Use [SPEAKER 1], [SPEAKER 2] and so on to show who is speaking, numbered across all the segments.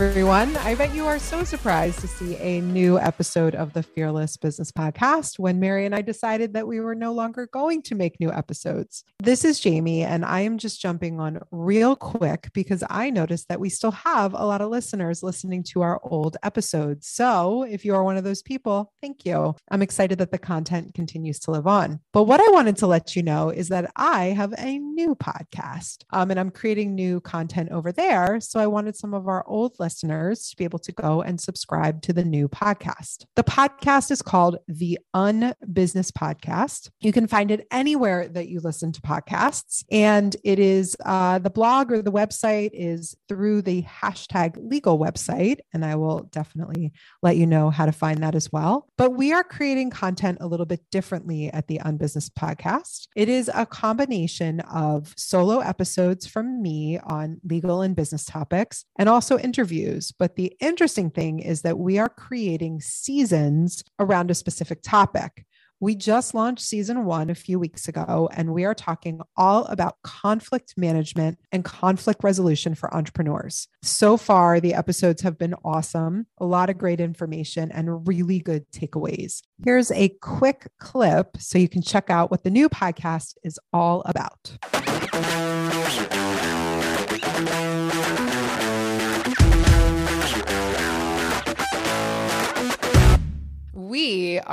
[SPEAKER 1] Everyone. I bet you are so surprised to see a new episode of the Fearless Business Podcast when Mary and I decided that we were no longer going to make new episodes. This is Jamie, and I am just jumping on real quick because I noticed that we still have a lot of listeners listening to our old episodes. So if you are one of those people, thank you. I'm excited that the content continues to live on. But what I wanted to let you know is that I have a new podcast um, and I'm creating new content over there. So I wanted some of our old listeners listeners to be able to go and subscribe to the new podcast. The podcast is called the Unbusiness Podcast. You can find it anywhere that you listen to podcasts. And it is uh, the blog or the website is through the hashtag legal website. And I will definitely let you know how to find that as well. But we are creating content a little bit differently at the Unbusiness Podcast. It is a combination of solo episodes from me on legal and business topics and also interviews interviews. But the interesting thing is that we are creating seasons around a specific topic. We just launched season one a few weeks ago, and we are talking all about conflict management and conflict resolution for entrepreneurs. So far, the episodes have been awesome, a lot of great information, and really good takeaways. Here's a quick clip so you can check out what the new podcast is all about.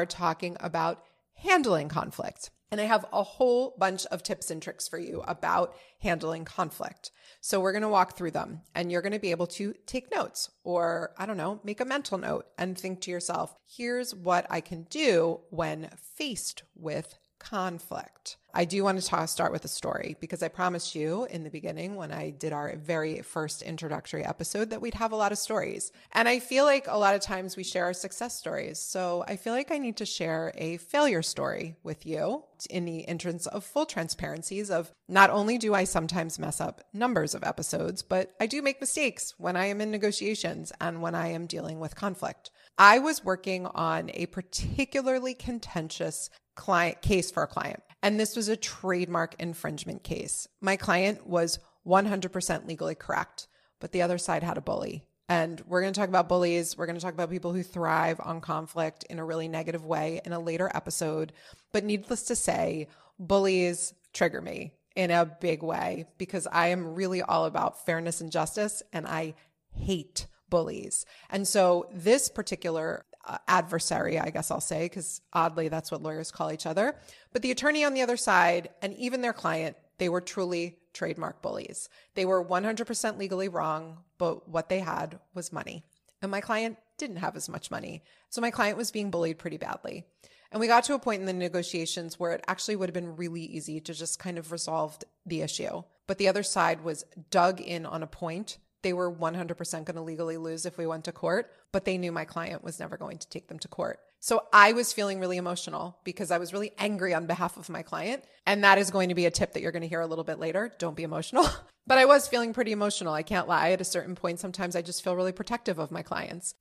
[SPEAKER 1] Are talking about handling conflict. And I have a whole bunch of tips and tricks for you about handling conflict. So we're going to walk through them and you're going to be able to take notes or, I don't know, make a mental note and think to yourself, here's what I can do when faced with conflict. I do want to start with a story because I promised you in the beginning when I did our very first introductory episode that we'd have a lot of stories. And I feel like a lot of times we share our success stories. So I feel like I need to share a failure story with you in the entrance of full transparencies of not only do I sometimes mess up numbers of episodes, but I do make mistakes when I am in negotiations and when I am dealing with conflict. I was working on a particularly contentious client case for a client. And this was a trademark infringement case. My client was 100% legally correct, but the other side had a bully. And we're going to talk about bullies. We're going to talk about people who thrive on conflict in a really negative way in a later episode. But needless to say, bullies trigger me in a big way because I am really all about fairness and justice and I hate bullies. And so this particular Uh, adversary, I guess I'll say, because oddly, that's what lawyers call each other. But the attorney on the other side and even their client, they were truly trademark bullies. They were 100% legally wrong, but what they had was money. And my client didn't have as much money. So my client was being bullied pretty badly. And we got to a point in the negotiations where it actually would have been really easy to just kind of resolve the issue. But the other side was dug in on a point. They were 100% going to legally lose if we went to court, but they knew my client was never going to take them to court. So I was feeling really emotional because I was really angry on behalf of my client. And that is going to be a tip that you're going to hear a little bit later. Don't be emotional. but I was feeling pretty emotional. I can't lie. At a certain point, sometimes I just feel really protective of my clients.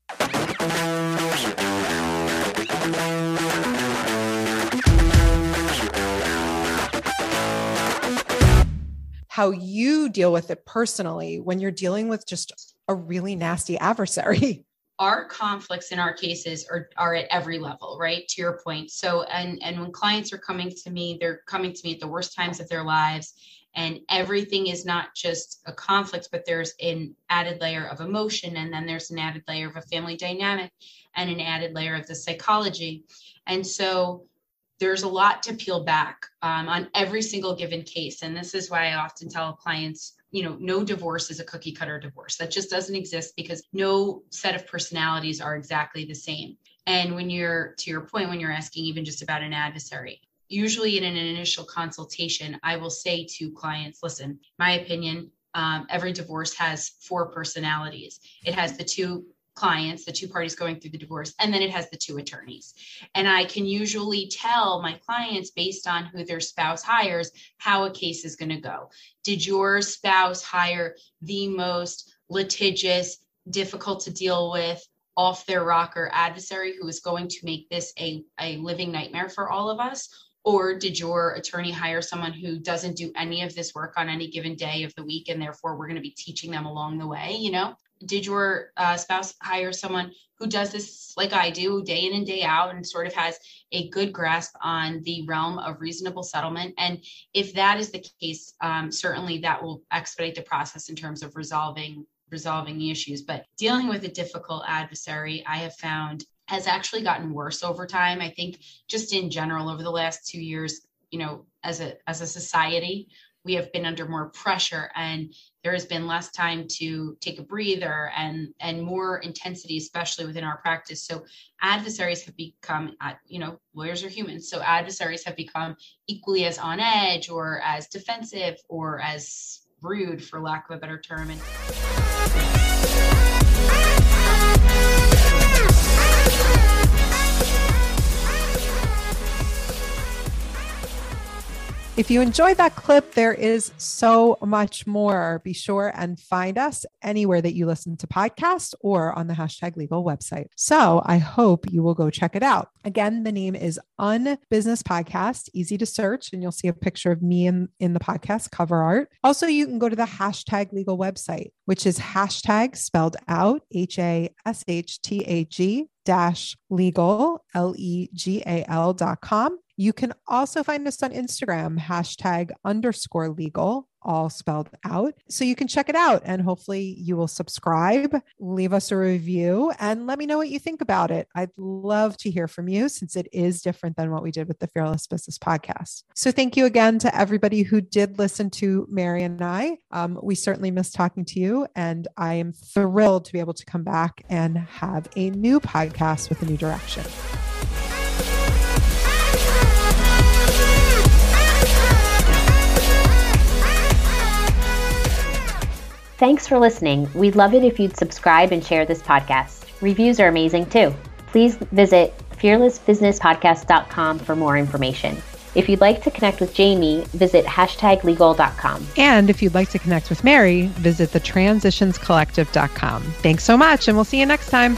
[SPEAKER 1] How you deal with it personally when you're dealing with just a really nasty adversary.
[SPEAKER 2] Our conflicts in our cases are, are at every level, right? To your point. So, and, and when clients are coming to me, they're coming to me at the worst times of their lives. And everything is not just a conflict, but there's an added layer of emotion. And then there's an added layer of a family dynamic and an added layer of the psychology. And so there's a lot to peel back um, on every single given case. And this is why I often tell clients, you know, no divorce is a cookie cutter divorce. That just doesn't exist because no set of personalities are exactly the same. And when you're, to your point, when you're asking even just about an adversary, usually in an initial consultation, I will say to clients, listen, my opinion, um, every divorce has four personalities. It has the two clients, the two parties going through the divorce, and then it has the two attorneys. And I can usually tell my clients based on who their spouse hires how a case is going to go. Did your spouse hire the most litigious, difficult to deal with, off their rocker adversary who is going to make this a, a living nightmare for all of us? Or did your attorney hire someone who doesn't do any of this work on any given day of the week and therefore we're going to be teaching them along the way? You know, did your uh, spouse hire someone who does this like I do day in and day out and sort of has a good grasp on the realm of reasonable settlement? And if that is the case, um, certainly that will expedite the process in terms of resolving resolving the issues. But dealing with a difficult adversary, I have found has actually gotten worse over time. I think just in general over the last two years, you know, as a as a society, we have been under more pressure and there has been less time to take a breather and and more intensity especially within our practice. So adversaries have become uh, you know lawyers are humans. So adversaries have become equally as on edge or as defensive or as rude for lack of a better term. And
[SPEAKER 1] If you enjoyed that clip, there is so much more. Be sure and find us anywhere that you listen to podcasts or on the hashtag legal website. So I hope you will go check it out. Again, the name is Unbusiness Podcast, easy to search, and you'll see a picture of me in, in the podcast cover art. Also, you can go to the hashtag legal website, which is hashtag spelled out H A S H T A G dash legal, L E G A L dot com. You can also find us on Instagram, hashtag underscore legal, all spelled out. So you can check it out and hopefully you will subscribe, leave us a review, and let me know what you think about it. I'd love to hear from you since it is different than what we did with the Fearless Business podcast. So thank you again to everybody who did listen to Mary and I. Um, we certainly miss talking to you, and I am thrilled to be able to come back and have a new podcast with a new direction.
[SPEAKER 3] Thanks for listening. We'd love it if you'd subscribe and share this podcast. Reviews are amazing too. Please visit fearlessbusinesspodcast.com for more information. If you'd like to connect with Jamie, visit hashtaglegal.com.
[SPEAKER 1] And if you'd like to connect with Mary, visit thetransitionscollective.com. Thanks so much, and we'll see you next time.